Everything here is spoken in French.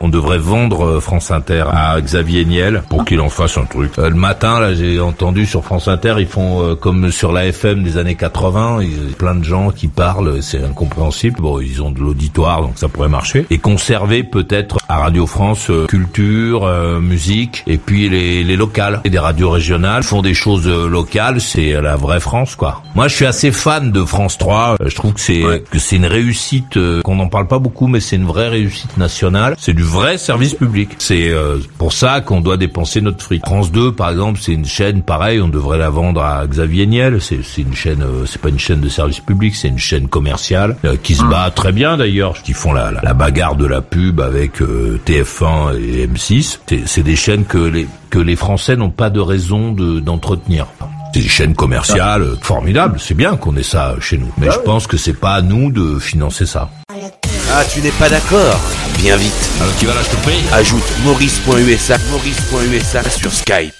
On devrait vendre euh, France Inter à Xavier Niel pour qu'il en fasse un truc. Euh, le matin, j'ai entendu sur France Inter, ils font euh, comme sur la FM des années 80, il y a plein de gens qui parlent, c'est incompréhensible. Bon, ils ont de l'auditoire, donc ça pourrait marcher. Et conserver peut-être à Radio France euh, culture, euh, musique, et puis les, les locales. Et des radios régionales font des choses euh, locales, c'est la vraie France, quoi. Moi, je suis assez fan de France 3. Euh, Je trouve que c'est que c'est une réussite, euh, qu'on n'en parle pas beaucoup, mais c'est une vraie réussite nationale. C'est du vrai service public. C'est euh, pour ça qu'on doit dépenser notre fric. France 2, par exemple, c'est une chaîne pareille, on devrait la vendre à Xavier Niel. C'est c'est une chaîne, euh, c'est pas une chaîne de service public, c'est une chaîne commerciale euh, qui se bat très bien d'ailleurs, qui font la, la, la bagarre de la pub avec euh, TF1 et M6. C'est- des chaînes que les que les Français n'ont pas de raison de- d'entretenir. C'est des chaînes commerciales euh, formidables, c'est bien qu'on ait ça chez nous. Mais je pense que c'est pas à nous de financer ça. Ah, tu n'es pas d'accord Bien vite. Alors tu vas là, je te prie. Ajoute maurice.usa maurice.usa sur Skype.